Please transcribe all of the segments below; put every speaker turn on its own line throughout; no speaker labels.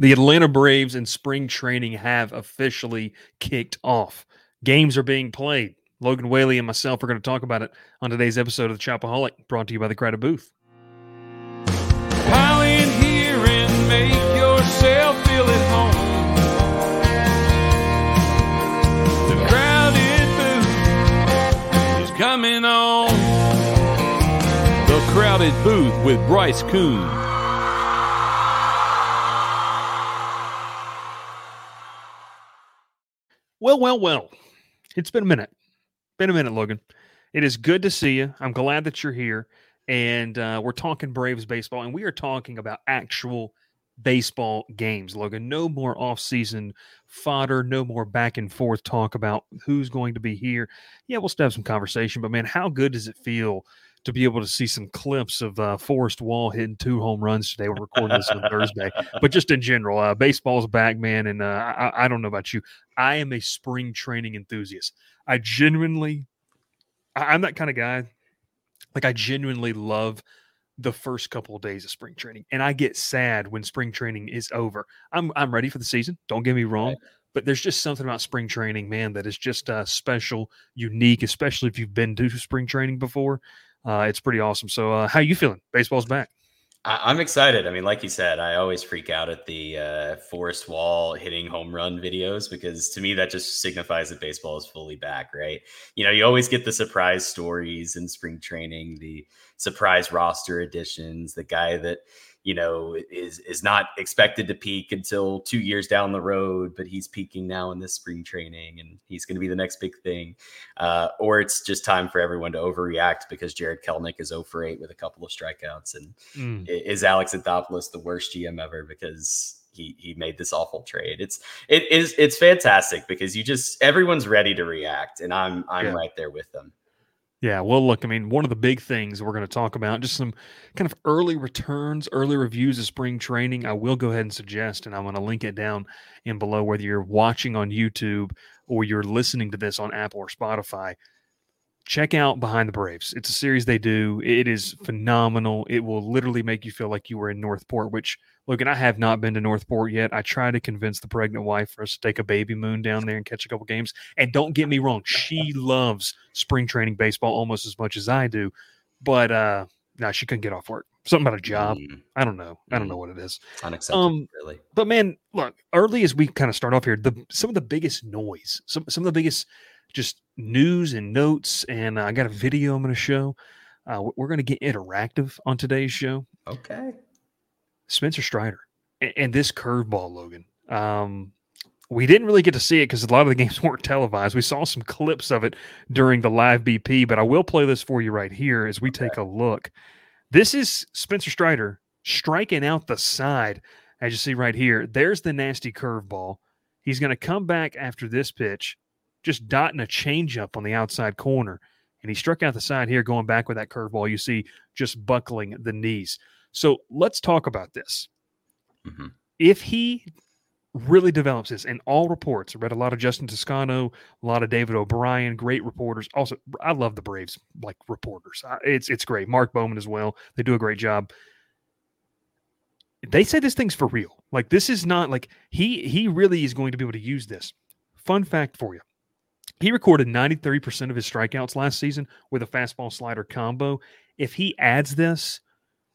The Atlanta Braves and spring training have officially kicked off. Games are being played. Logan Whaley and myself are going to talk about it on today's episode of the Chopaholic, brought to you by the Crowded Booth.
Pile in here and make yourself feel at home. The crowded booth is coming on. The crowded booth with Bryce Koon.
Well, well, well. It's been a minute. Been a minute, Logan. It is good to see you. I'm glad that you're here. And uh, we're talking Braves baseball, and we are talking about actual baseball games, Logan. No more off-season fodder, no more back and forth talk about who's going to be here. Yeah, we'll still have some conversation, but man, how good does it feel to be able to see some clips of uh, Forrest Wall hitting two home runs today? We're recording this on Thursday, but just in general, uh, baseball's back, man. And uh, I, I don't know about you, I am a spring training enthusiast. I genuinely, I, I'm that kind of guy. Like I genuinely love the first couple of days of spring training, and I get sad when spring training is over. I'm I'm ready for the season. Don't get me wrong,
Right.
but there's just something about spring training, man, that is just uh, special, unique, especially if you've been to spring training before. Uh, it's pretty awesome. So, uh, how you feeling? Baseball's back.
I, I'm excited. I mean, like you said, I always freak out at the uh, Forrest Wall hitting home run videos because to me that just signifies that baseball is fully back, right? You know, you always get the surprise stories in spring training, the surprise roster additions, the guy that you know is is not expected to peak until two years down the road, but he's peaking now in this spring training, and he's going to be the next big thing. Uh, or it's just time for everyone to overreact because Jarred Kelenic is 0 for 8 with a couple of strikeouts and
Mm.
Is Alex Anthopoulos the worst GM ever because he he made this awful trade? It's it is it's fantastic because you just everyone's ready to react, and I'm I'm
Yeah.
right there with them.
Yeah, well, look, I mean, one of the big things we're going to talk about, just some kind of early returns, early reviews of spring training. I will go ahead and suggest, and I'm going to link it down in below, whether you're watching on YouTube or you're listening to this on Apple or Spotify. Check out Behind the Braves. It's a series they do. It is phenomenal. It will literally make you feel like you were in North Port, which, look, and I have not been to North Port yet. I try to convince the pregnant wife for us to take a baby moon down there and catch a couple games. And don't get me wrong, she loves spring training baseball almost as much as I do. But uh no, she couldn't get off work. Something about a job.
Mm,
I don't know. I don't know what it is.
unacceptable,
Um,
really.
But man, look, early as we kind of start off here, the some of the biggest noise, some some of the biggest just news and notes, and uh, I got a video I'm going to show. Uh, we- we're going to get interactive on today's show.
Okay.
Spencer Strider and, and this curveball, Logan. Um, we didn't really get to see it because a lot of the games weren't televised. We saw some clips of it during the live BP, but I will play this for you right here as we take a look. This is Spencer Strider striking out the side, as you see right here. There's the nasty curveball. He's going to come back after this pitch, just dotting a changeup on the outside corner. And he struck out the side here, going back with that curveball. You see, just buckling the knees. So let's talk about this.
Mhm.
If he really develops this, and all reports, I read a lot of Justin Toscano, a lot of David O'Brien, great reporters. Also, I love the Braves like reporters. It's it's great. Mark Bowman as well. They do a great job. They say this thing's for real. Like this is not like he he really is going to be able to use this. Fun fact for you. He recorded 93% of his strikeouts last season with a fastball slider combo. If he adds this,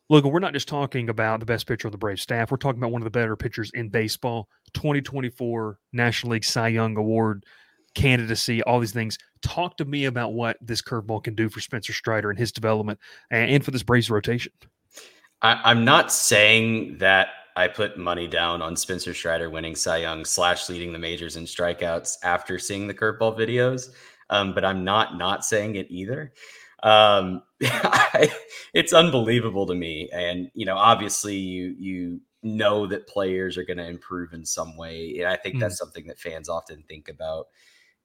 look, we're not just talking about the best pitcher on the Brave staff. We're talking about one of the better pitchers in baseball, 2024 National League Cy Young Award candidacy, all these things. Talk to me about what this curveball can do for Spencer Strider and his development and, for this Braves rotation.
I, I'm not saying that I put money down on Spencer Strider winning Cy Young slash leading the majors in strikeouts after seeing the curveball videos, um, but I'm not not saying it either. Um, I, it's unbelievable to me, and you know, obviously, you you know that players are going to improve in some way, and I think that's something that fans often think about.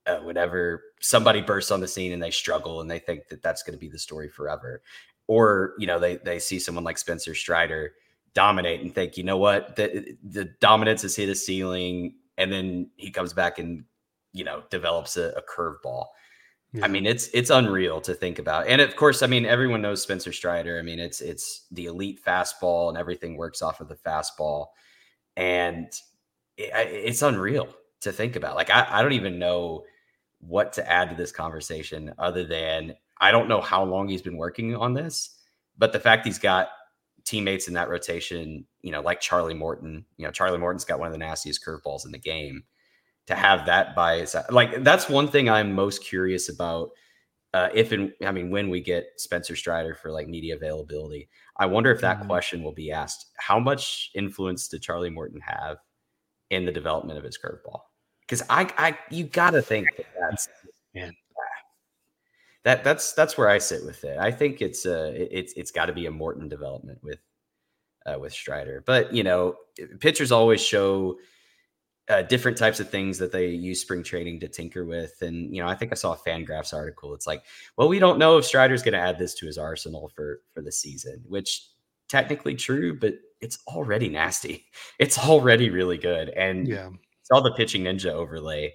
Uh, whenever somebody bursts on the scene and they struggle and they think that that's going to be the story forever or you know they they see someone like Spencer Strider dominate and think, you know what, the the dominance has hit a ceiling, and then he comes back and you know develops a, a curveball.
Yeah.
I mean, it's it's unreal to think about, and of course, I mean everyone knows Spencer Strider. I mean, it's it's the elite fastball, and everything works off of the fastball. and it, it's unreal to think about. Like I, I don't even know what to add to this conversation other than I don't know how long he's been working on this, but the fact he's got teammates in that rotation, you know, like Charlie Morton, you know, Charlie Morton's got one of the nastiest curveballs in the game. To have that bias, like that's one thing I'm most curious about. Uh, if and I mean when we get Spencer Strider for like media availability, I wonder if that mm-hmm. question will be asked. How much influence did Charlie Morton have in the development of his curveball? Because I, I, you got to think that that's man. That that's that's where I sit with it. I think it's uh it's it's got to be a Morton development with uh, with Strider. But you know, pitchers always show uh, different types of things that they use spring training to tinker with. And you know, I think I saw a Fangraphs article. It's like, well, we don't know if Strider's going to add this to his arsenal for for the season, which technically true, but it's already nasty. It's already really good. And
yeah,
saw the pitching ninja overlay.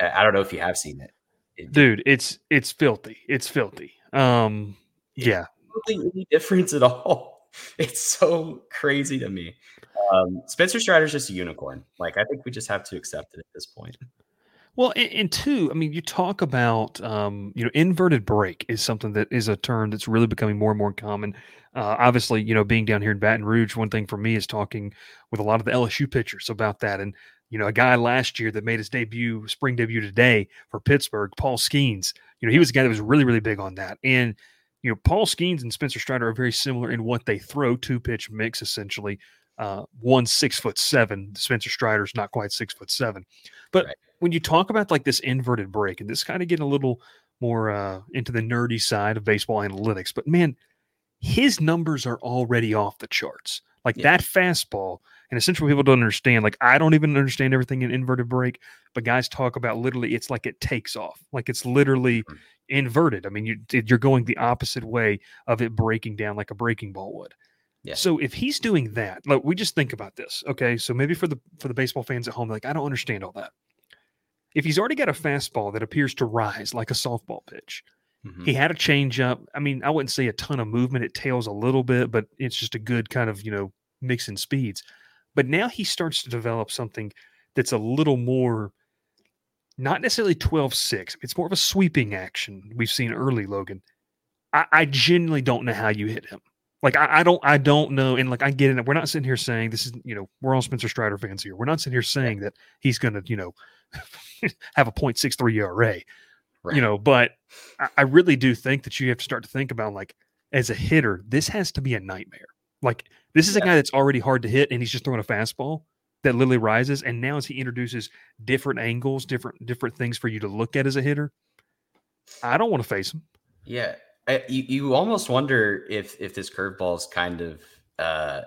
I don't know if you have seen it.
Dude, it's it's filthy. It's filthy. Um yeah.
Any difference at all. It's so crazy to me. Um, Spencer Strider's just a unicorn. Like I think we just have to accept it at this point.
Well, and, and two, I mean, you talk about, um, you know, inverted break is something that is a term that's really becoming more and more common. Uh, obviously, you know, being down here in Baton Rouge, one thing for me is talking with a lot of the LSU pitchers about that. And, you know, a guy last year that made his debut, spring debut today for Pittsburgh, Paul Skenes. you know, he was a guy that was really, really big on that. And, you know, Paul Skenes and Spencer Strider are very similar in what they throw, two pitch mix essentially. Uh, one six foot seven. Spencer Strider's not quite six foot seven. But right. when you talk about like this inverted break, and this kind of getting a little more uh, into the nerdy side of baseball analytics, but man, his numbers are already off the charts. Like yeah. that fastball, and essentially people don't understand. Like I don't even understand everything in inverted break, but guys talk about literally it's like it takes off. Like it's literally mm-hmm. inverted. I mean, you you're going the opposite way of it breaking down like a breaking ball would. Yeah. So if he's doing that, like we just think about this. Okay. So maybe for the for the baseball fans at home, like, I don't understand all that. If he's already got a fastball that appears to rise like a softball pitch, mm-hmm. he had a changeup. I mean, I wouldn't say a ton of movement. It tails a little bit, but it's just a good kind of, you know, mix in speeds. But now he starts to develop something that's a little more not necessarily 12 6. It's more of a sweeping action we've seen early, Logan. I, I genuinely don't know how you hit him. Like I, I, don't I don't know, and like I get it. We're not sitting here saying this is you know we're all Spencer Strider fans here. We're not sitting here saying that he's going to you know have a .63 ERA, right. you know. But I, I really do think that you have to start to think about like as a hitter, this has to be a nightmare. Like this is yeah. a guy that's already hard to hit, and he's just throwing a fastball that literally rises. And now as he introduces different angles, different different things for you to look at as a hitter, I don't want to face him.
Yeah, I, you, you almost wonder if if this curveball is kind of uh,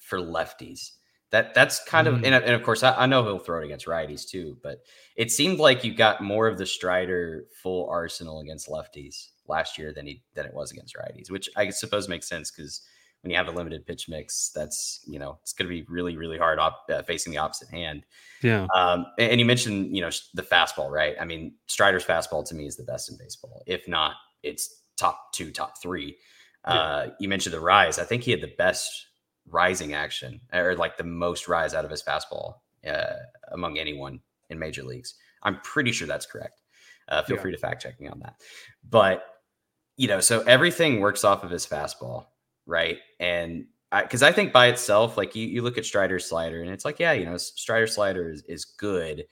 for lefties. That that's kind mm. of and, and, of course I, I, know he'll throw it against righties too, but it seemed like you got more of the Strider full arsenal against lefties last year than he than it was against righties, which I suppose makes sense because when you have a limited pitch mix, that's you know it's going to be really really hard op- uh, facing the opposite hand.
Yeah.
Um, and, and you mentioned you know the fastball, right? I mean Strider's fastball to me is the best in baseball. If not, it's top two, top three. Yeah. Uh, you mentioned the rise. I think he had the best rising action or like the most rise out of his fastball uh, among anyone in major leagues. I'm pretty sure that's correct. Uh, feel yeah. free to fact check me on that. But you know, so everything works off of his fastball, right? And because I, I, think by itself, like you, you look at Strider's slider, and it's like, yeah, you know, Strider slider is, is good,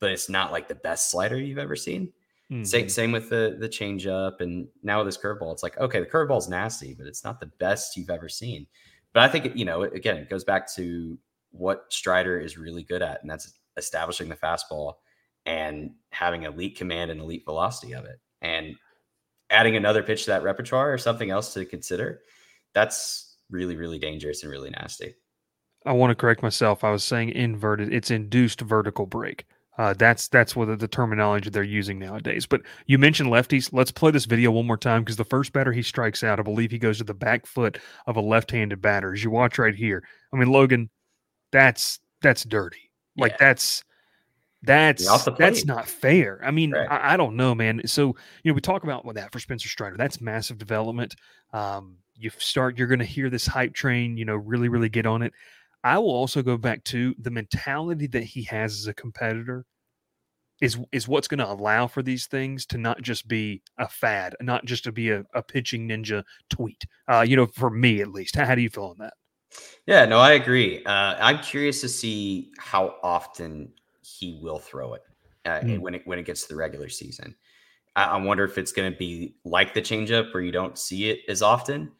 but it's not like the best slider you've ever seen. Mm-hmm. Same, same with the the changeup, and now with this curveball, it's like okay, the curveball's nasty, but it's not the best you've ever seen. But I think you know, again, it goes back to what Strider is really good at, and that's establishing the fastball and having elite command and elite velocity of it, and adding another pitch to that repertoire or something else to consider. That's really, really dangerous and really nasty.
I want to correct myself. I was saying inverted. It's induced vertical break. Uh, that's that's what the, terminology they're using nowadays. But you mentioned lefties. Let's play this video one more time because the first batter he strikes out, I believe he goes to the back foot of a left-handed batter. As you watch right here, I mean Logan, that's that's dirty. Like yeah. that's that's that's not fair. I mean, right. I, I, don't know, man. So you know, we talk about that for Spencer Strider. That's massive development. Um, you start, you're going to hear this hype train, you know, really, really get on it. I will also go back to the mentality that he has as a competitor is is what's going to allow for these things to not just be a fad, not just to be a, a pitching ninja tweet. Uh, you know, for me at least. How, how do you feel on that?
Yeah, no, I agree. Uh, I'm curious to see how often he will throw it uh, mm. when it when it gets to the regular season. I, I wonder if it's going to be like the changeup where you don't see it as often,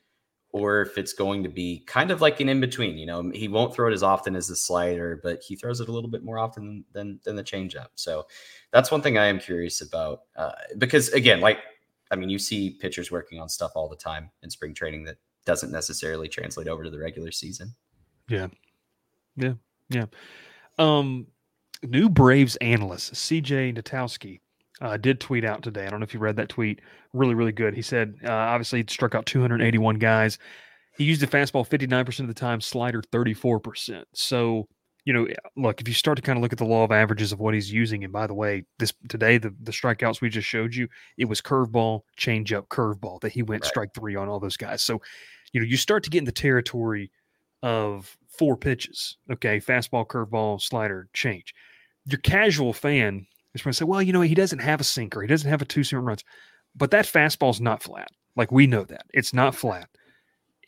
or if it's going to be kind of like an in between. You know, he won't throw it as often as the slider, but he throws it a little bit more often than than the changeup. So that's one thing I am curious about uh, because again, like I mean, you see pitchers working on stuff all the time in spring training that doesn't necessarily translate over to the regular season.
Yeah, yeah, yeah. Um, new Braves analyst CJ Nitkowski uh, did tweet out today. I don't know if you read that tweet. Really, really good. He said, uh, obviously, he struck out 281 guys. He used the fastball 59% of the time, slider 34%. So, you know, look, if you start to kind of look at the law of averages of what he's using, and by the way, this today, the, the strikeouts we just showed you, it was curveball, changeup, curveball that he went right. strike three on all those guys. So, you know, you start to get in the territory of four pitches. Okay, fastball, curveball, slider, change. Your casual fan is going to say, well, you know, he doesn't have a sinker, he doesn't have a two seam runs, but that fastball's not flat. Like we know that it's not flat.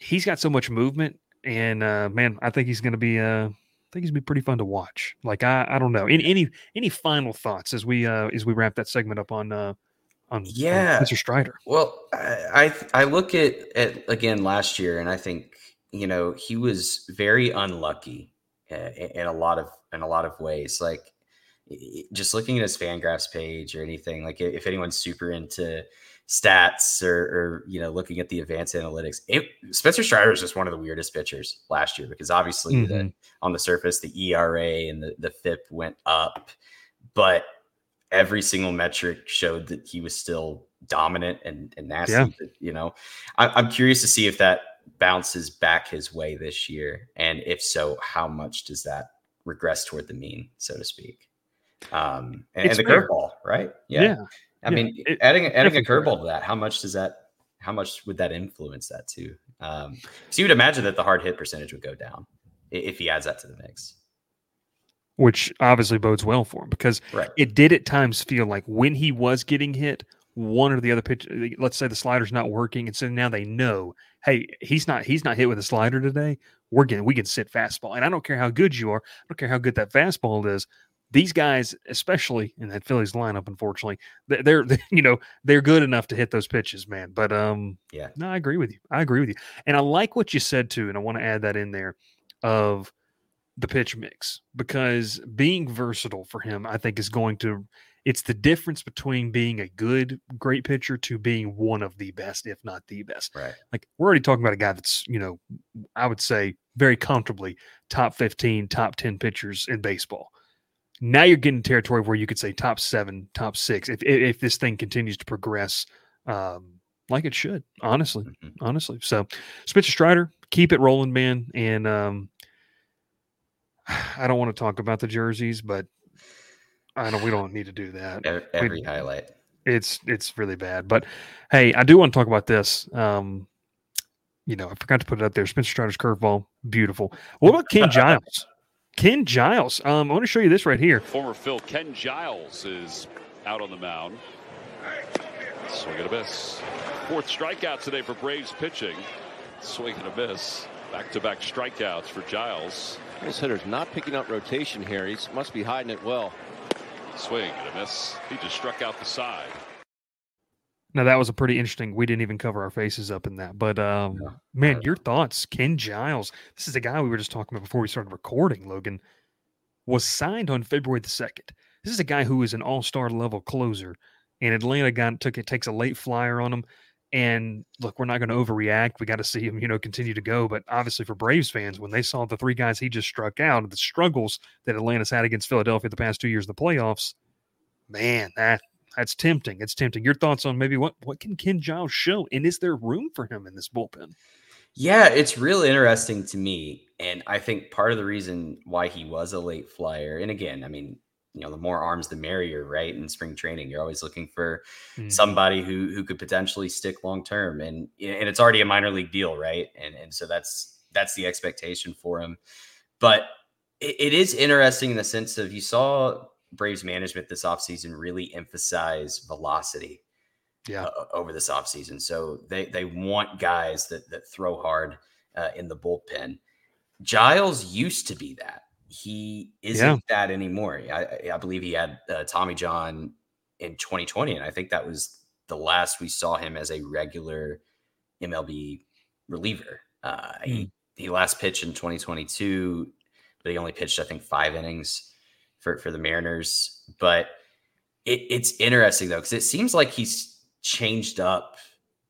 He's got so much movement, and uh, man, I think he's going to be. Uh, I think he's be pretty fun to watch. Like I, I don't know. Any any any final thoughts as we uh as we wrap that segment up on uh on
yeah
Mr. Strider?
Well, I I look at at again last year, and I think you know he was very unlucky uh, in a lot of in a lot of ways. Like just looking at his Fangraphs page or anything, like if anyone's super into stats or, or you know looking at the advanced analytics, it, Spencer Strider is just one of the weirdest pitchers last year because obviously mm-hmm. the, on the surface the ERA and the, the FIP went up, but every single metric showed that he was still dominant and, and nasty. Yeah. You know, I, I'm curious to see if that bounces back his way this year, and if so, how much does that regress toward the mean, so to speak? um, and, and the curveball, right? Yeah. yeah. I yeah. mean, it, adding adding a curveball to that, how much does that? How much would that influence that too? Um, so you would imagine that the hard hit percentage would go down if he adds that to the mix,
which obviously bodes well for him because
right.
it did at times feel like when he was getting hit, one or the other pitch, let's say the slider's not working, and so now they know, hey, he's not he's not hit with a slider today. We're getting we can sit fastball, and I don't care how good you are, I don't care how good that fastball is these guys, especially in that Phillies lineup, unfortunately, they're, they're, you know they're good enough to hit those pitches, man. But um,
yeah,
no, I agree with you. I agree with you, and I like what you said too, and I want to add that in there of the pitch mix because being versatile for him, I think, is going to. It's the difference between being a good, great pitcher to being one of the best, if not the best.
Right.
Like we're already talking about a guy that's, you know, I would say very comfortably top 15, top 10 pitchers in baseball now you're getting territory where you could say top seven, top six, if if this thing continues to progress um, like it should. Honestly, mm-hmm. honestly. So, Spencer Strider, keep it rolling, man. And um, I don't want to talk about the jerseys, but I don't. We don't need to do that.
Every
we,
highlight.
It's it's really bad. But hey, I do want to talk about this. Um, you know, I forgot to put it up there. Spencer Strider's curveball, beautiful. What about Ken Giles? Ken Giles. Um, I want to show you this right here.
Former Phil Ken Giles is out on the mound. Swing and a miss. Fourth strikeout today for Braves pitching. Swing and a miss. Back to back strikeouts for Giles.
This hitter's not picking up rotation here. He must be hiding it well.
Swing and a miss. He just struck out the side.
Now that was a pretty interesting. We didn't even cover our faces up in that, but um, man, your thoughts, Ken Giles. This is a guy we were just talking about before we started recording. Logan was signed on February the second. This is a guy who is an all-star level closer, and Atlanta got took it takes a late flyer on him. And look, we're not going to overreact. We got to see him, you know, continue to go. But obviously, for Braves fans, when they saw the three guys he just struck out, the struggles that Atlanta's had against Philadelphia the past two years in the playoffs, man, that that's tempting. It's tempting. Your thoughts on maybe what what can Ken Giles show, and is there room for him in this bullpen?
Yeah, it's real interesting to me, and I think part of the reason why he was a late flyer, and again, I mean, you know, the more arms, the merrier, right? In spring training, you're always looking for mm-hmm. somebody who who could potentially stick long term, and and it's already a minor league deal, right? And and so that's that's the expectation for him. but it, it is interesting in the sense of you saw Braves management this offseason really emphasize velocity
yeah.
uh, over this offseason. So they they want guys that that throw hard uh, in the bullpen. Giles used to be that. He isn't
Yeah.
that anymore. I, I believe he had uh, Tommy John in 2020, and I think that was the last we saw him as a regular MLB reliever. Uh, He he last pitched in 2022, but he only pitched I think five innings for for the Mariners. But it, it's interesting though because it seems like he's changed up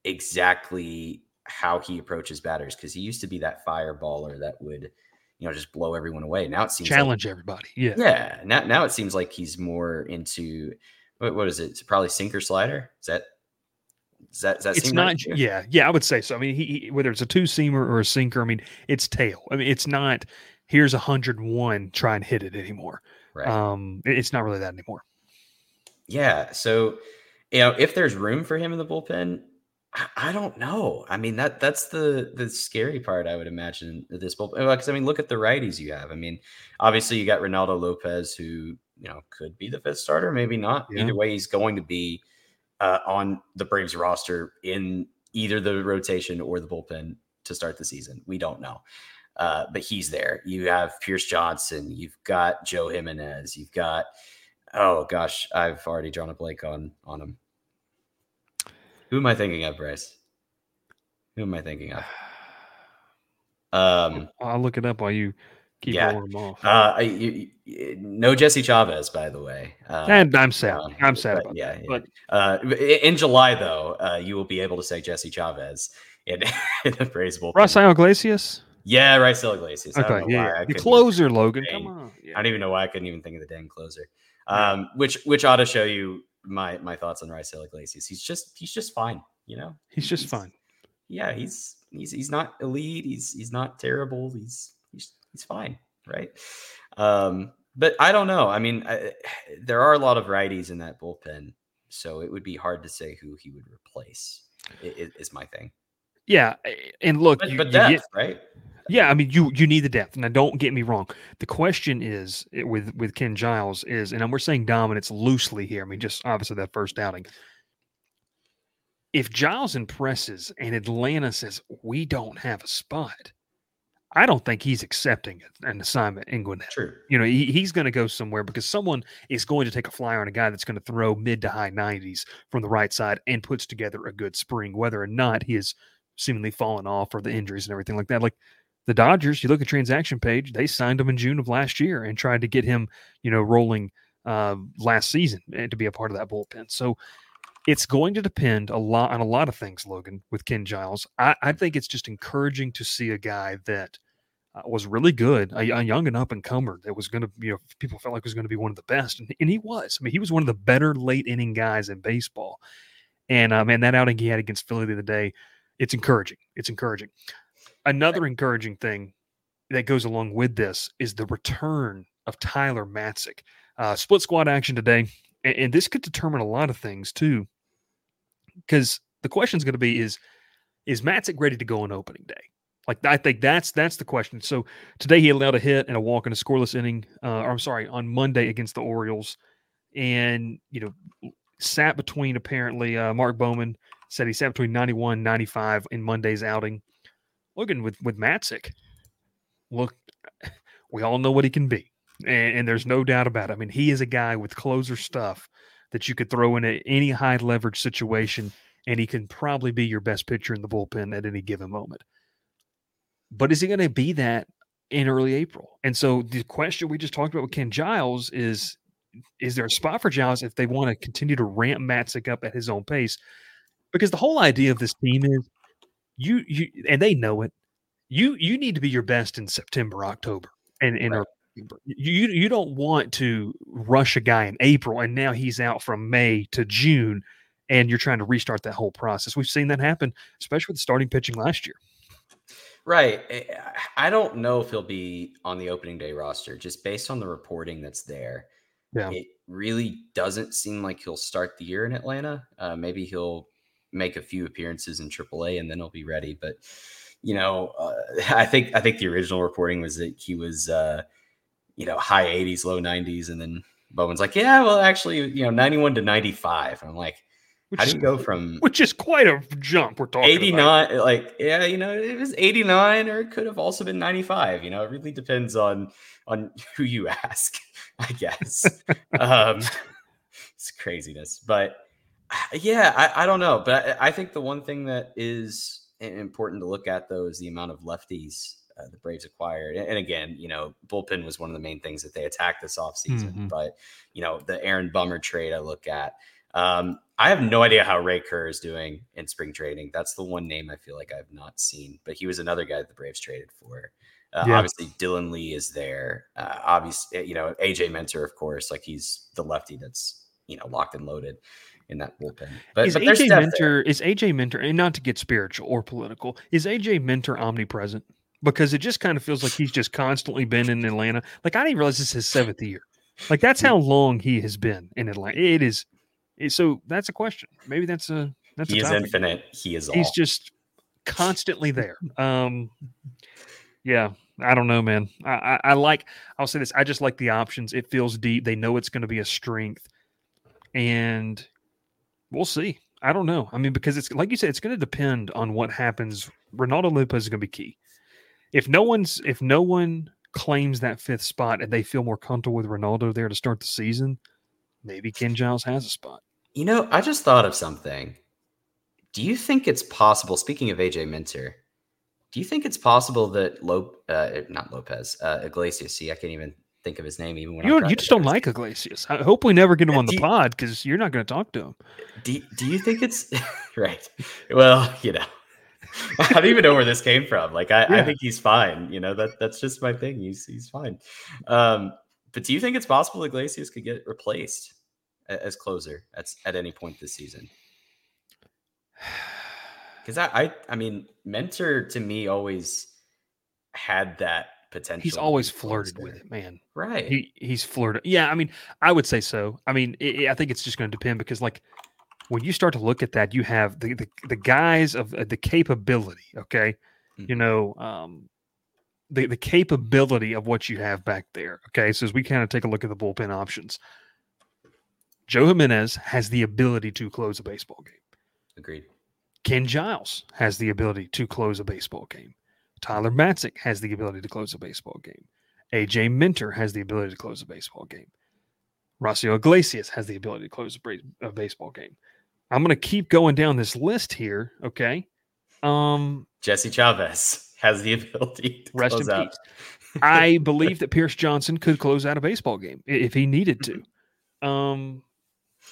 exactly how he approaches batters because he used to be that fireballer that would you know just blow everyone away. Now it seems like-
Challenge everybody. Yeah.
yeah. Now, now it seems like he's more into what, what is it? It's probably sinker slider. Is that does that, does that
It's not,
right
yeah, yeah, I would say so. I mean, he, he whether it's a two seamer or a sinker, I mean, it's tail. I mean, it's not. Here's a hundred one, try and hit it anymore.
Right.
Um, it- it's not really that anymore.
Yeah. So, you know, if there's room for him in the bullpen, I, don't know. I mean, that that's the the scary part. I would imagine this bullpen. Because I mean, look at the righties you have. I mean, obviously you got Reynaldo Lopez, who you know could be the fifth starter, maybe not.
Yeah.
Either way, he's going to be uh, on the Braves roster in either the rotation or the bullpen to start the season. We don't know. Uh, but he's there. You have Pierce Johnson. You've got Joe Jimenez. You've got oh gosh, I've already drawn a blank on on him. Who am I thinking of, Bryce? Who am I thinking of? Um,
I'll look it up while you keep
Yeah.
rolling them off.
uh, you, you- no Jesse Chavez, by the way. Uh,
and I'm sad.
um,
I'm sad
but
about
yeah, yeah.
But
Uh, in July, though, uh, you will be able to say Jesse Chavez in, in the Braves bullpen.
Rafael Iglesias.
Yeah, right, Iglesias. I don't
Okay, yeah, the closer, Logan.
Dang.
Come on. Yeah.
I don't even know why I couldn't even think of the dang closer. Um, which which ought to show you my my thoughts on Raisel Iglesias. He's just he's just fine, you know.
He's just fine.
Yeah, he's he's he's not elite. He's he's not terrible. He's he's he's fine, right? Um, but I don't know. I mean, I, there are a lot of righties in that bullpen, so it would be hard to say who he would replace. i- i- Is my thing.
Yeah, and look,
But,
you,
but
you get-
right?
Yeah, I mean, you you need the depth. Now, don't get me wrong. The question is eh, with with Ken Giles is, and we're saying dominance loosely here. I mean, just obviously that first outing. If Giles impresses and Atlanta says we don't have a spot, I don't think he's accepting an assignment in Gwinnett.
True.
You know, he, he's going to go somewhere because someone is going to take a flyer on a guy that's going to throw mid to high 90s from the right side and puts together a good spring, whether or not he is seemingly fallen off or the injuries and everything like that. Like the Dodgers, you look at transaction page, they signed him in June of last year and tried to get him, you know, rolling uh, last season and to be a part of that bullpen. So it's going to depend a lot on a lot of things, Logan, with Ken Giles. I, I think it's just encouraging to see a guy that uh, was really good, a, a young and up and comer that was going to, you know, people felt like was going to be one of the best, and, and he was. I mean, he was one of the better late inning guys in baseball. And uh, man, that outing he had against Philly the other day, it's encouraging. It's encouraging. Another encouraging thing that goes along with this is the return of Tyler Matzek. Uh, split squad action today, and, and this could determine a lot of things too. Because the question is going to be: is is Matzek ready to go on opening day? Like I think that's that's the question. So today he allowed a hit and a walk in a scoreless inning. Uh, or I'm sorry, on Monday against the Orioles, and you know sat between apparently uh, Mark Bowman said he sat between 91 95 in Monday's outing. Looking with with Matzek, look, we all know what he can be, and, and there's no doubt about it. I mean, he is a guy with closer stuff that you could throw in a, any high leverage situation, and he can probably be your best pitcher in the bullpen at any given moment. But is he going to be that in early April? And so the question we just talked about with Ken Giles is is there a spot for Giles if they want to continue to ramp Matzek up at his own pace? Because the whole idea of this team is you you and they know it. You you need to be your best in September, October, and and
Right.
you you don't want to rush a guy in April and now he's out from May to June, and you're trying to restart that whole process. We've seen that happen, especially with starting pitching last year.
Right. I- I don't know if he'll be on the opening day roster just based on the reporting that's there.
Yeah.
It really doesn't seem like he'll start the year in Atlanta. Uh, maybe he'll make a few appearances in AAA and then he'll be ready. But you know, uh, I think I think the original reporting was that he was, uh, you know, high 80s, low 90s, and then Bowman's like, yeah, well, actually, you know, 91 to 95. I'm like,
Which
how do you go from
Which is quite a jump we're talking
89 like yeah you know it was 89 or it could have also been 95 you know it really depends on on who you ask i guess um it's craziness but yeah i, I don't know but I, I think the one thing that is important to look at though is the amount of lefties uh, the braves acquired and, again you know bullpen was one of the main things that they attacked this offseason
Mhm.
but you know the aaron bummer trade i look at um, I have no idea how Ray Kerr is doing in spring training. That's the one name I feel like I've not seen, but he was another guy that the Braves traded for. Uh,
Yeah.
Obviously, Dylan Lee is there. Uh, obviously, you know AJ Minter, of course, like he's the lefty that's you know locked and loaded in that bullpen. But,
is
but
AJ
Minter
is AJ Minter and not to get spiritual or political is AJ Minter omnipresent because it just kind of feels like he's just constantly been in Atlanta. Like I didn't realize this is his seventh year. Like that's how long he has been in Atlanta. It is. it- so that's a question. Maybe that's a that's
He
a
is infinite. He is all.
He's just constantly there. Um, yeah, I don't know, man. I, I, I like. I'll say this. I just like the options. It feels deep. They know it's going to be a strength, and we'll see. I don't know. I mean, because it's like you said, it's going to depend on what happens. Reynaldo Lopez is going to be key. If no one's, if no one claims that fifth spot and they feel more comfortable with Reynaldo there to start the season, maybe Ken Giles has a spot.
You know, I just thought of something. Do you think it's possible? Speaking of AJ Minter, do you think it's possible that Lo, uh, not Lopez, uh, Iglesias? See, I can't even think of his name. Even when
You, you just don't like Iglesias. I hope we never get him on the
you-
pod because you're not going to talk to him.
Do, do you think it's right? Well, you know, I don't even know where this came from. Like, I, I think he's fine. You know, that that's just my thing. He's he's fine. Um, but do you think it's possible Iglesias could get replaced as closer at at any point this season? Because I, I, I mean, Minter to me always had that potential.
He's always flirted with it, man.
right?
He he's flirted. Yeah, I mean, I would say so. I mean, i I think it's just going to depend because, like, when you start to look at that, you have the the, the guys of uh, the capability. Okay, you
Mhm.
know, um, the the capability of what you have back there. Okay, so as we kind of take a look at the bullpen options, Joe Jimenez has the ability to close a baseball game.
Agreed.
Ken Giles has the ability to close a baseball game. Tyler Matzek has the ability to close a baseball game. AJ Minter has the ability to close a baseball game. Raisel Iglesias has the ability to close a, baseball game. I'm going to keep going down this list here. Okay. Um,
Jesse Chavez has the ability to
Rest in
out.
peace. I believe that Pierce Johnson could close out a baseball game if he needed to. Um,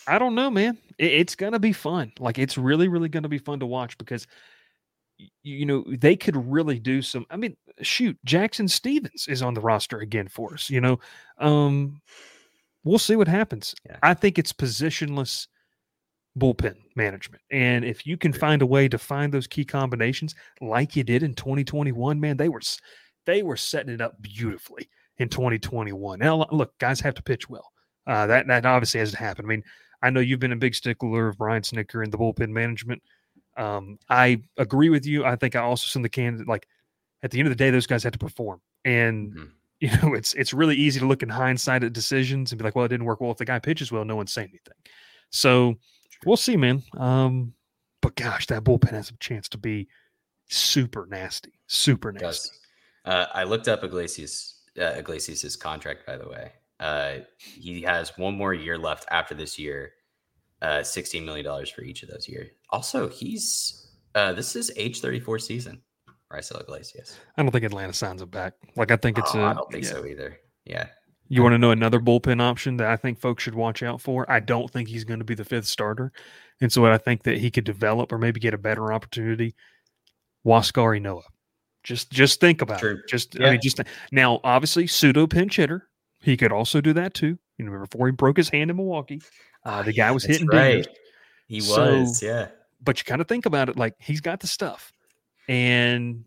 I don't know, man. It, it's gonna be fun. Like it's really, really gonna be fun to watch because you know they could really do some. I mean, shoot, Jackson Stephens is on the roster again for us. You know, um, we'll see what happens.
Yeah.
I think it's positionless bullpen management, and if you can find a way to find those key combinations like you did in 2021, man, they were they were setting it up beautifully in 2021. Now, look, guys have to pitch well. Uh, that that obviously hasn't happened. I mean, I know you've been a big stickler of Brian Snitker and the bullpen management. Um, I agree with you. I think I also send the candidate like at the end of the day, those guys had to perform, and
Mhm.
you know it's it's really easy to look in hindsight at decisions and be like, well, it didn't work well. If the guy pitches well, no one's saying anything. So we'll see, man. Um, but gosh, that bullpen has a chance to be super nasty, super nasty.
Uh, I looked up Iglesias uh, Iglesias's contract, by the way. Uh, he has one more year left after this year. Uh, sixteen million dollars for each of those years. Also, he's uh, this is age thirty four season. Raisel Iglesias.
I don't think Atlanta signs him back. Like I think it's
Oh,
a.
I don't think
yeah.
so either. Yeah,
You want to know another bullpen option that I think folks should watch out for? I don't think he's going to be the fifth starter, and so I think that he could develop or maybe get a better opportunity. Huascar Ynoa. Just just think about
True.
it. Just I mean, just now. Obviously, pseudo pinch hitter. He could also do that too. You know, before he broke his hand in Milwaukee, uh, the guy was
That's
hitting
right. He
So-
was, yeah.
But you kind of think about it like he's got the stuff, and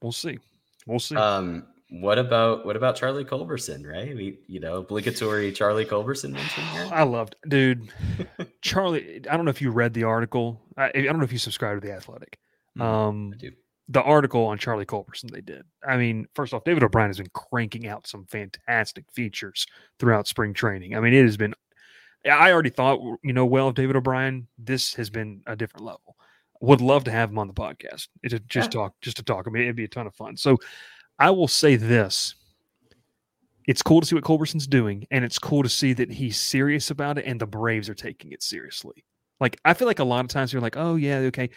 we'll see. We'll see.
Um, what about what about Charlie Culberson? Right, we you know obligatory Charlie Culberson mention here.
I loved, dude. Charlie, I don't know if you read the article. I, I don't know if you subscribe to the Athletic. Um,
I do.
The article on Charlie Culberson they did. I mean, first off, David O'Brien has been cranking out some fantastic features throughout spring training. I mean, it has been. I already thought, you know, well, David O'Brien, this has been a different level. Would love to have him on the podcast. to just yeah. talk, just to talk. I mean, it'd be a ton of fun. So, I will say this: it's cool to see what Culberson's doing, and it's cool to see that he's serious about it, and the Braves are taking it seriously. Like, I feel like a lot of times you're like, oh yeah, okay,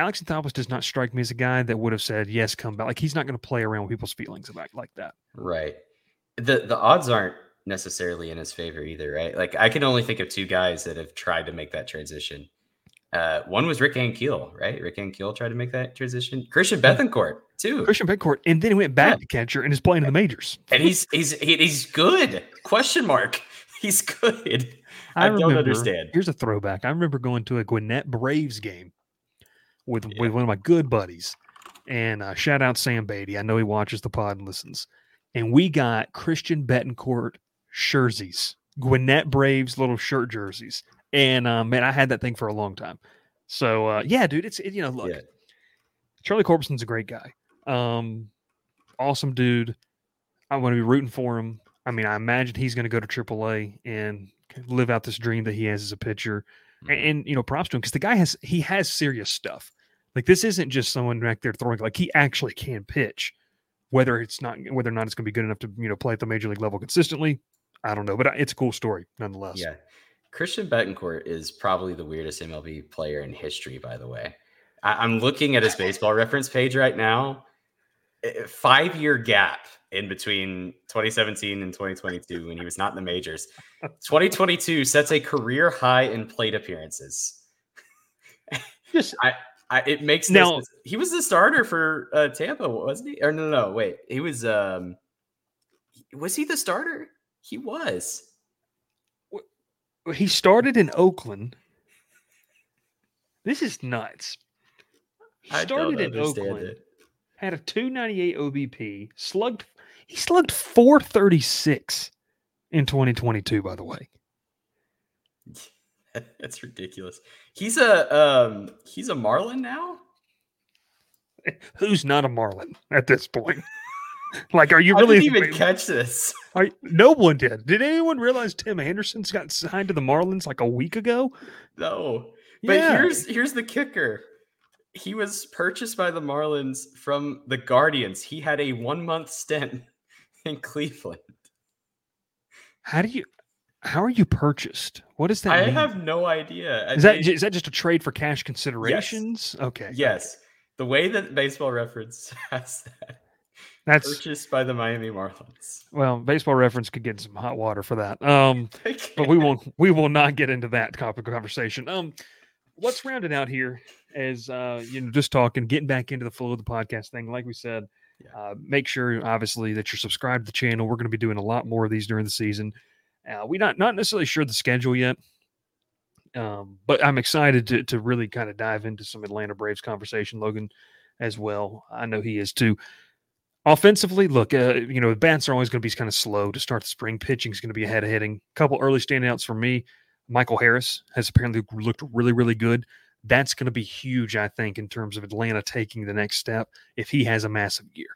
Alex Anthopoulos does not strike me as a guy that would have said yes, come back. Like he's not going to play around with people's feelings about like that.
Right. The the odds aren't necessarily in his favor either, right? Like I can only think of two guys that have tried to make that transition. Uh, one was Rick Ankiel, right? Rick Ankiel tried to make that transition. Christian Bethancourt too.
Christian Bethancourt, and then he went back yeah. to catcher and is playing in the majors.
And he's he's he's good. Question mark. He's good. I, I remember, don't understand.
Here's a throwback. I remember going to a Gwinnett Braves game with yeah. with one of my good buddies. And uh, shout out Sam Beatty. I know he watches the pod and listens. And we got Christian Bethancourt jerseys, Gwinnett Braves little shirt jerseys. And uh, man, I had that thing for a long time. So uh, yeah, dude, it's it, you know, look, yeah. Charlie Culberson's a great guy. Um, awesome dude. I'm going to be rooting for him. I mean, I imagine he's going to go to AAA and live out this dream that he has as a pitcher. Mm-hmm. And, and, you know, props to him because the guy has he has serious stuff. Like this isn't just someone back there throwing. Like he actually can pitch. Whether it's not whether or not it's going to be good enough to you know play at the major league level consistently, I don't know. But it's a cool story nonetheless.
Yeah, Christian Bethancourt is probably the weirdest MLB player in history. By the way, I, I'm looking at his baseball reference page right now. Five year gap in between 2017 and 2022 when he was not in the majors. 2022 sets a career high in plate appearances. Just I, I it makes now no he was the starter for uh, Tampa, wasn't he? Or no, no, no, wait, he was um was he the starter? He was.
He started in Oakland. This is nuts. He started in Oakland. It. Had a 298 OBP, slugged he slugged 436 in 2022, by the way.
That's ridiculous. He's a um he's a Marlin now.
Who's not a Marlin at this point? like, are you really
I
really
even catch this?
Are, no one did. Did anyone realize Tim Anderson's got signed to the Marlins like a week ago?
No. But yeah. here's here's the kicker. He was purchased by the Marlins from the Guardians. He had a one month stint in Cleveland.
How do you? How are you purchased? What does that?
I
mean?
have no idea.
Is that is that just a trade for cash considerations?
Yes.
Okay.
Yes, the way that Baseball Reference has that. That's purchased by the Miami Marlins.
Well, Baseball Reference could get some hot water for that. Um, but we won't. We will not get into that topic of conversation. Um, let's round it out here as uh, you know, just talking, getting back into the flow of the podcast thing. Like we said, yeah. Uh, make sure, obviously, that you're subscribed to the channel. We're going to be doing a lot more of these during the season. Uh, we're not not necessarily sure the schedule yet, um, but I'm excited to to really kind of dive into some Atlanta Braves conversation. Logan, as well, I know he is too. Offensively, look, uh, you know, the bats are always going to be kind of slow to start the spring. Pitching is going to be ahead of hitting. A couple early standouts for me. Michael Harris has apparently looked really, really good. That's going to be huge, I think, in terms of Atlanta taking the next step if he has a massive year.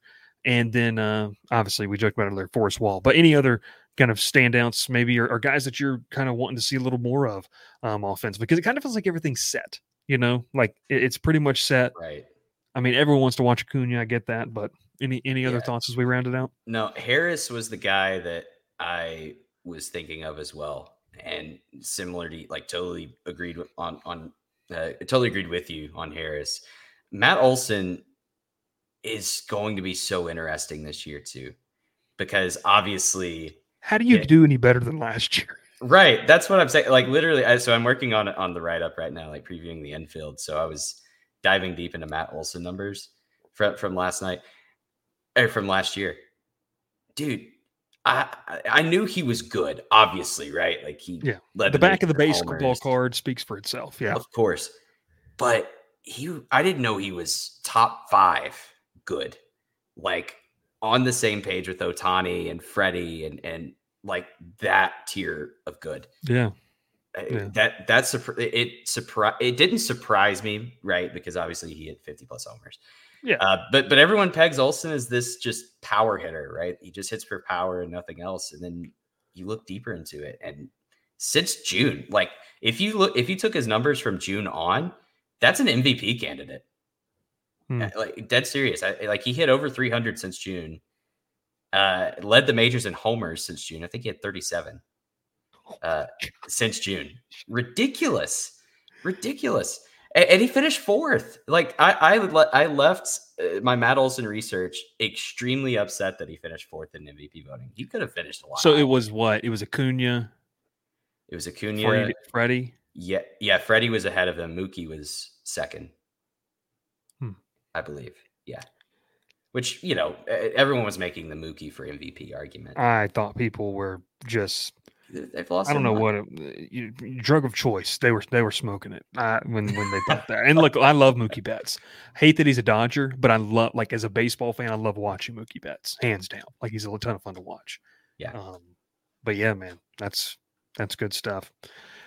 And then uh, obviously we joked about it earlier, Forrest Wall. But any other kind of standouts, maybe, or, or guys that you're kind of wanting to see a little more of um, offense because it kind of feels like everything's set. You know, like it, it's pretty much set.
Right.
I mean, everyone wants to watch Acuna. I get that, but any any other yeah. thoughts as we round it out?
No, Harris was the guy that I was thinking of as well, and similar to like totally agreed on on uh, I totally agreed with you on Harris. Matt Olson is going to be so interesting this year too, because obviously,
how do you it, do any better than last year?
Right, that's what I'm saying. Like literally, I, so I'm working on on the write up right now, like previewing the infield. So I was diving deep into Matt Olson numbers from from last night or from last year, dude. I I knew he was good, obviously, right? Like he
yeah. the, the back of the baseball card speaks for itself. Yeah,
of course. But he, I didn't know he was top five good, like on the same page with Ohtani and Freddie and and like that tier of good.
Yeah.
Yeah. That that's it surprise it didn't surprise me right because obviously he hit 50 plus homers
Yeah.
Uh, but but everyone pegs Olson as this just power hitter, right? He just hits for power and nothing else. And then you look deeper into it, and since June, like if you look, if you took his numbers from June on, that's an MVP candidate.
Hmm.
Uh, Like dead serious. I, like he hit over 300 since June. Uh, led the majors in homers since June. I think he had 37 uh, since June. Ridiculous, ridiculous. And, and he finished fourth. Like I, I, le- I left uh, my Matt Olson research extremely upset that he finished fourth in MVP voting. He could have finished a lot.
So it was what? It was Acuna,
it was Acuna.
Freddie, Freddie.
Yeah, yeah. Freddie was ahead of him. Mookie was second,
Hmm.
I believe. Yeah, which you know everyone was making the Mookie for MVP argument.
I thought people were just
They've lost.
I don't know what it, you, drug of choice. They were they were smoking it uh, when when they put that. And look, I love Mookie Betts. Hate that he's a Dodger, but I love like as a baseball fan, I love watching Mookie Betts, hands down. Like he's a ton of fun to watch.
Yeah.
Um, but yeah, man, that's that's good stuff.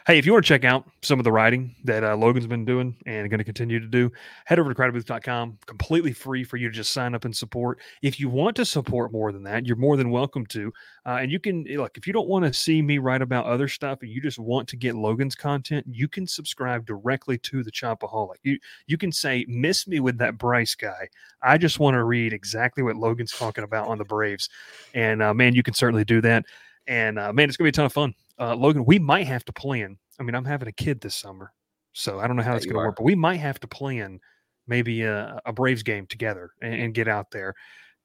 Hey, if you want to check out some of the writing that uh, Logan's been doing and going to continue to do, head over to crowdbooth.com. Completely free for you to just sign up and support. If you want to support more than that, you're more than welcome to. Uh, and you can look if you don't want to see me write about other stuff, and you just want to get Logan's content, you can subscribe directly to the Chopaholic. You you can say, "Miss me with that Bryce guy." I just want to read exactly what Logan's talking about on the Braves, and uh, man, you can certainly do that. And uh, man, it's gonna be a ton of fun. Uh, Logan, we might have to plan. I mean, I'm having a kid this summer, so I don't know how
Yeah,
it's gonna work, but we might have to plan maybe a, a Braves game together and, and get out there,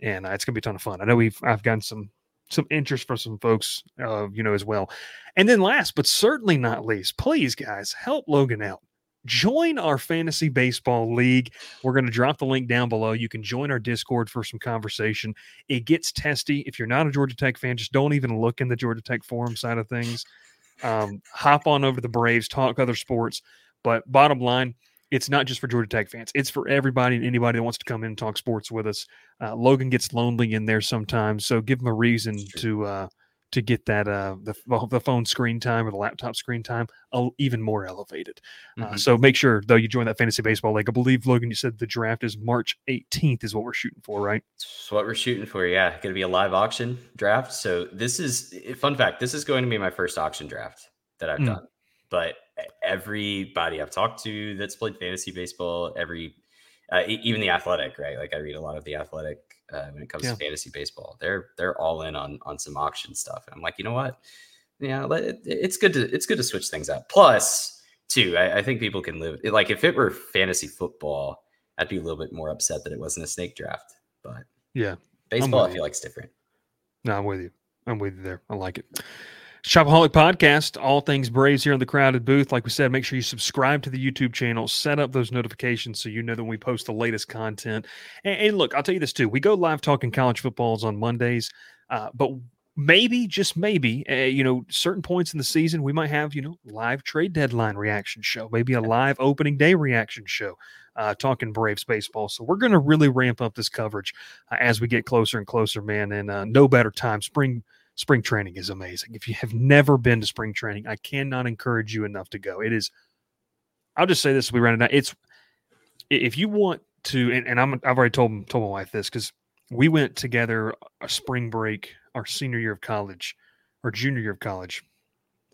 and uh, it's gonna be a ton of fun. I know we've I've gotten some some interest from some folks, uh, you know, as well. And then last but certainly not least, please, guys, help Logan out. Join our fantasy baseball league. We're going to drop the link down below. You can join our Discord for some conversation. It gets testy. If you're not a Georgia Tech fan, just don't even look in the Georgia Tech forum side of things. Um, hop on over to the Braves, talk other sports. But bottom line, it's not just for Georgia Tech fans. It's for everybody and anybody that wants to come in and talk sports with us. Uh, Logan gets lonely in there sometimes, so give him a reason to uh, to get that uh, the the phone screen time or the laptop screen time uh, even more elevated. Uh,
Mhm.
so make sure though you join that fantasy baseball league. I believe Logan, you said the draft is March 18th is what we're shooting for, right?
It's what we're shooting for. Yeah, going to be a live auction draft. So this is fun fact. This is going to be my first auction draft that I've
Mm.
done. But everybody I've talked to that's played fantasy baseball, every uh, even the athletic, right? Like I read a lot of the athletic uh, when it comes
Yeah.
to fantasy baseball. They're they're all in on on some auction stuff, and I'm like, you know what? Yeah, it, it's good to it's good to switch things up. Plus, too, I, I think people can live like if it were fantasy football, I'd be a little bit more upset that it wasn't a snake draft. But
Yeah.
baseball, I feel like it's different.
No, I'm with you. I'm with you there. I like it. Chopaholic Podcast, all things Braves here in the crowded booth. Like we said, make sure you subscribe to the YouTube channel, set up those notifications so you know that when we post the latest content. And, and look, I'll tell you this too. We go live talking college footballs on Mondays, uh, but maybe, just maybe, uh, you know, certain points in the season, we might have, you know, live trade deadline reaction show, maybe a live opening day reaction show. Uh, talking Braves baseball. So we're going to really ramp up this coverage uh, as we get closer and closer, man. And uh, no better time. Spring spring training is amazing. If you have never been to spring training, I cannot encourage you enough to go. It is. I'll just say this: we ran it out. It's if you want to, and, and I'm I've already told told my wife this because we went together a spring break, our senior year of college, or junior year of college,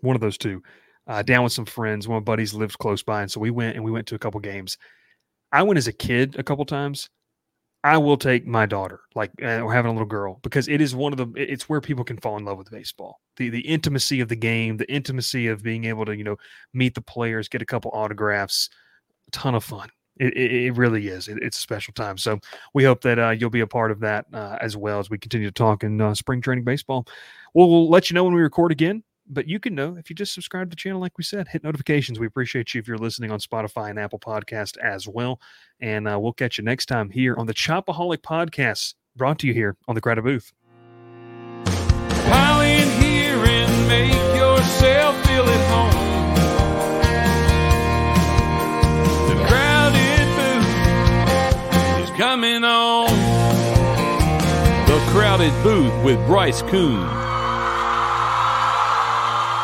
one of those two, uh, down with some friends. One of my buddies lives close by, and so we went and we went to a couple games. I went as a kid a couple times. I will take my daughter, like uh, or having a little girl, because it is one of the. It's where people can fall in love with baseball. The the intimacy of the game, the intimacy of being able to you know meet the players, get a couple autographs, a ton of fun. It, it, it really is. It, it's a special time. So we hope that uh, you'll be a part of that uh, as well as we continue to talk in uh, spring training baseball. We'll, we'll let you know when we record again. But you can know if you just subscribe to the channel, like we said, hit notifications. We appreciate you if you're listening on Spotify and Apple Podcast as well. And uh, we'll catch you next time here on the Chopaholic Podcast, brought to you here on the Crowded Booth.
Pile in here and make yourself feel at home. The crowded booth is coming on. The crowded booth with Bryce Koon.